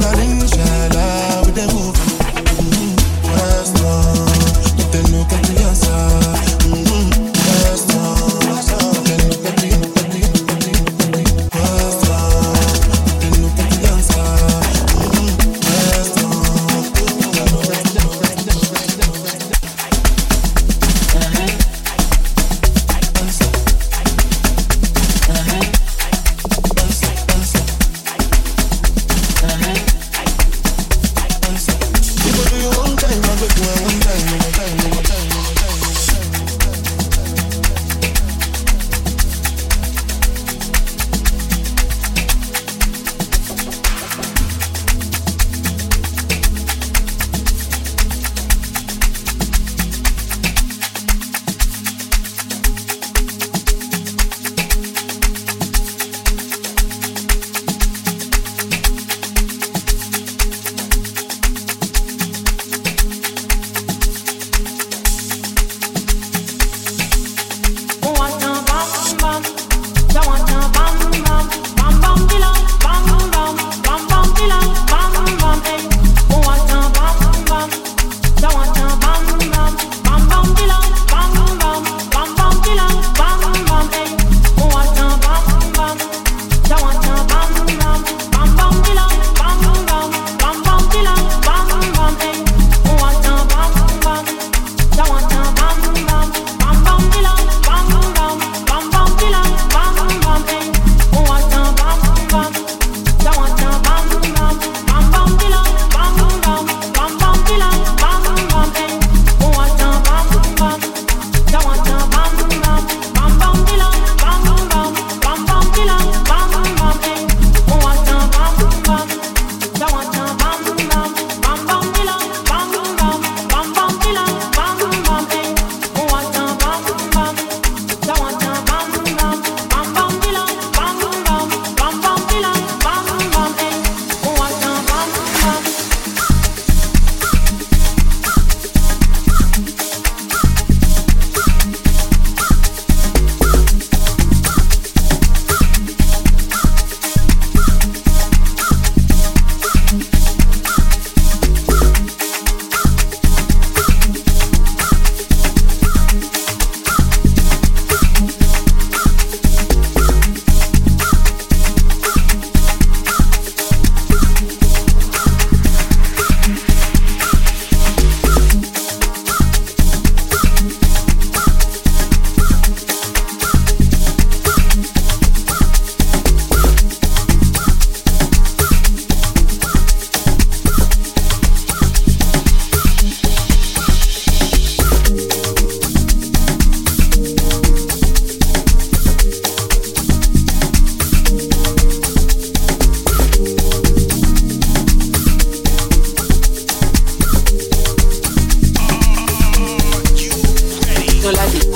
para ninja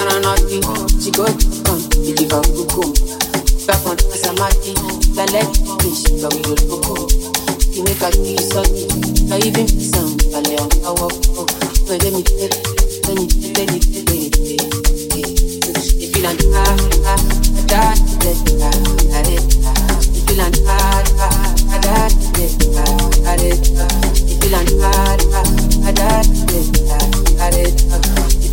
na naughty, she go come, you give up. go. Back on the Samati, the leg fish, but we will go home. Make a feel So not even some, but let her go walk home. Let me tell you, let me I you, let me I you. I you land hard, hard, hard, let it hard, hard, I you land hard, I hard, let it hard, hard, I you land hard, hard, it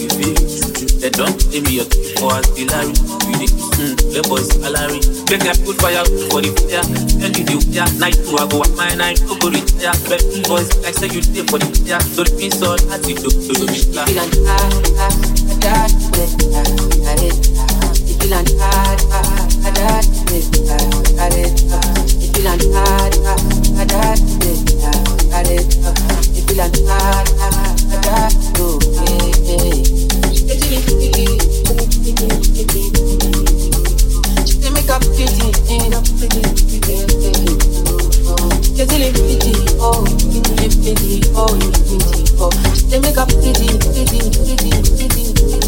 we be. They don't pay me up for the mm, the boys salary. Make I good fire for the fire. Tell you the fire. Night to I go at my night to go retire. But the boys like say you stay for the fire. So the peace all attitude to the fire. They make up pretty, pretty, pretty, pretty, pretty.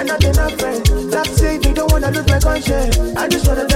and not enough friend. That say they don't wanna lose my conscience. I just wanna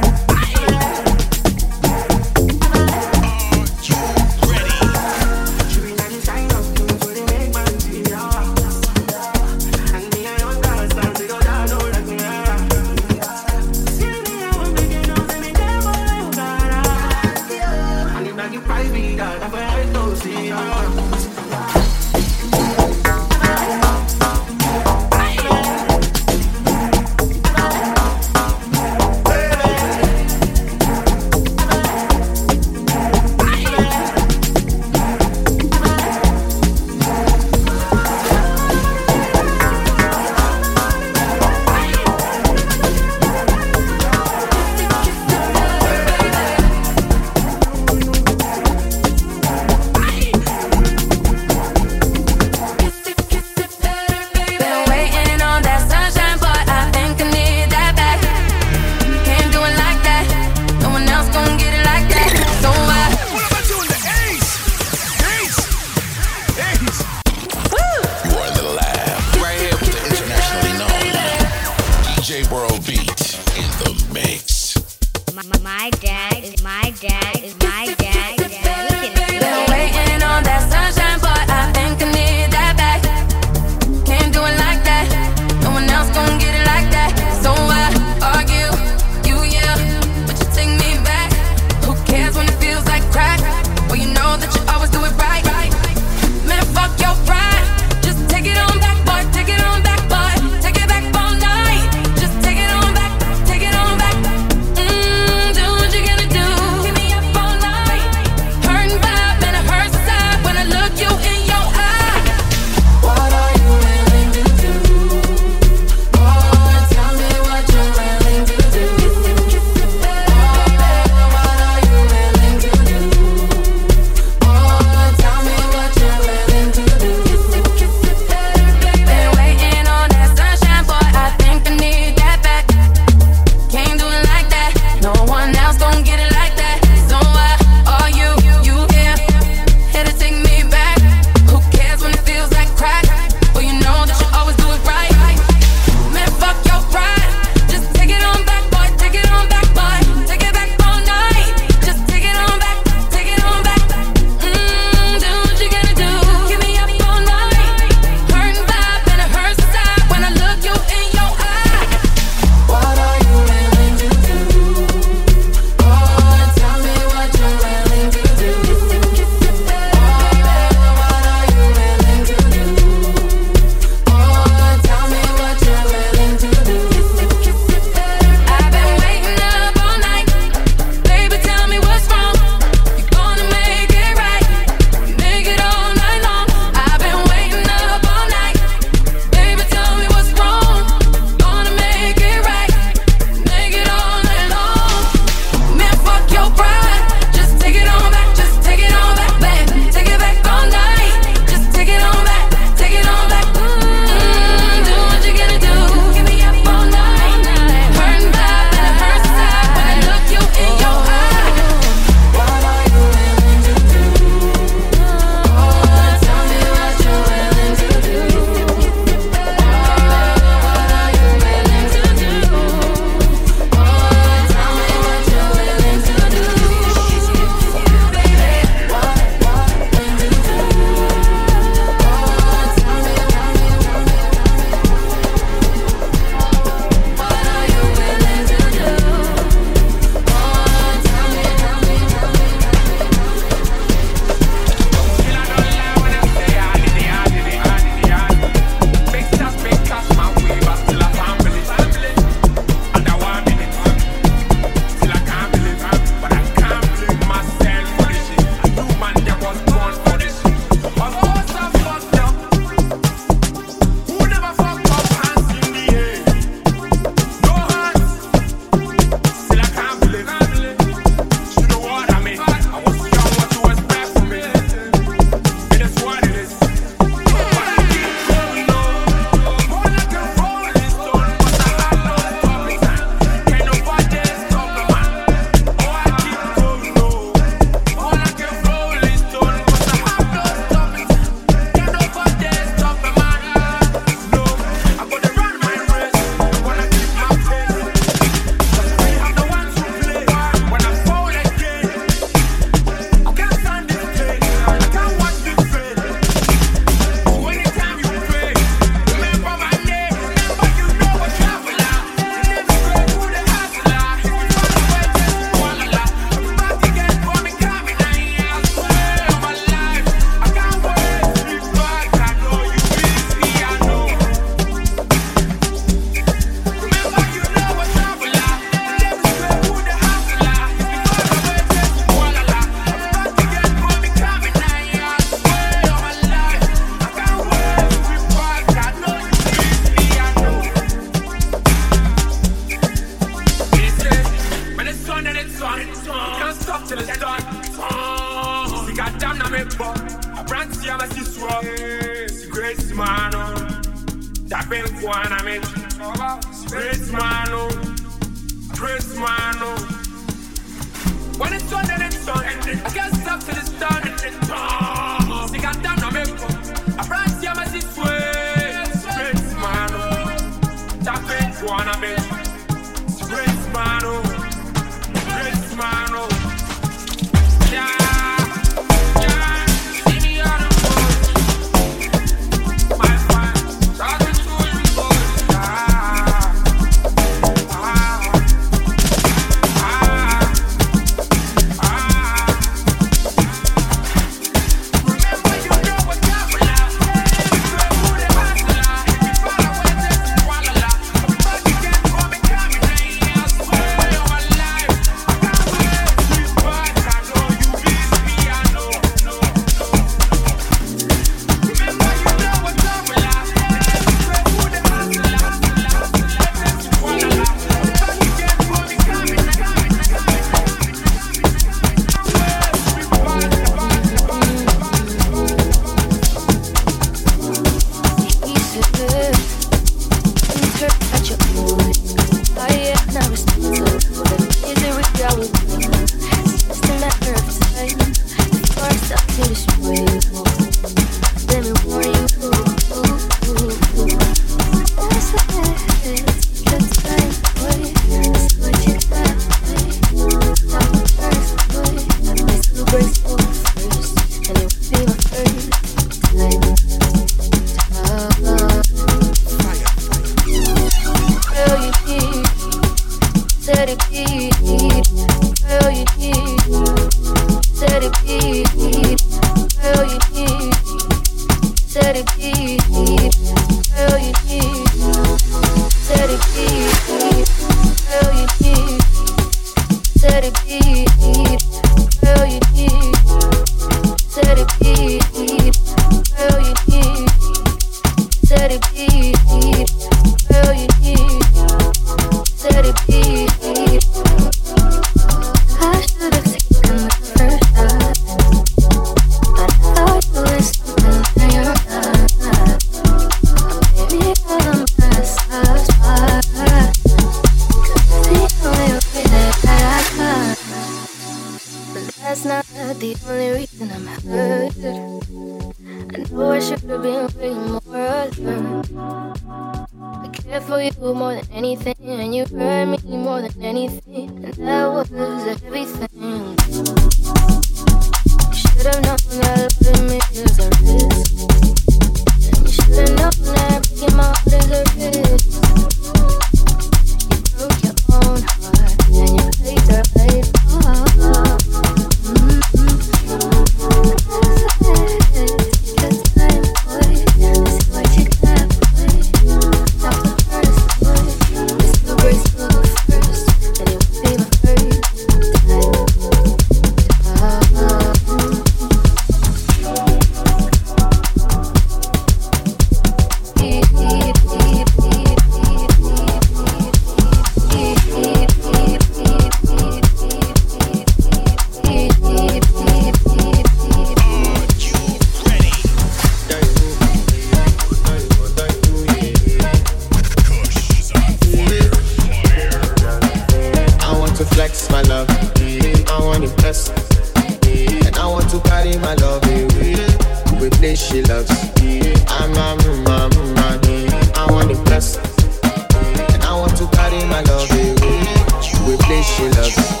my love you. Replace your love.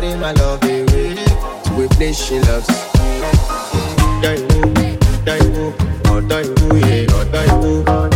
carry my love away to a place she loves. Ọ̀dọ̀ ìwò, oh, oh, ọ̀dọ̀ oh, yeah, ọ̀dọ̀ oh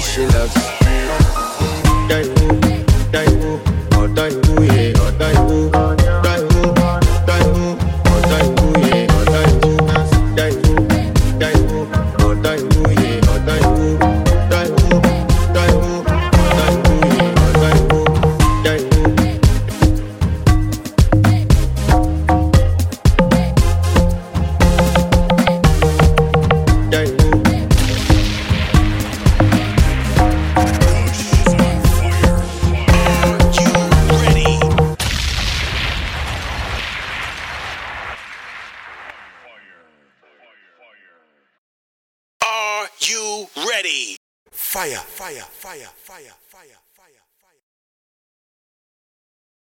fire, fire, fire.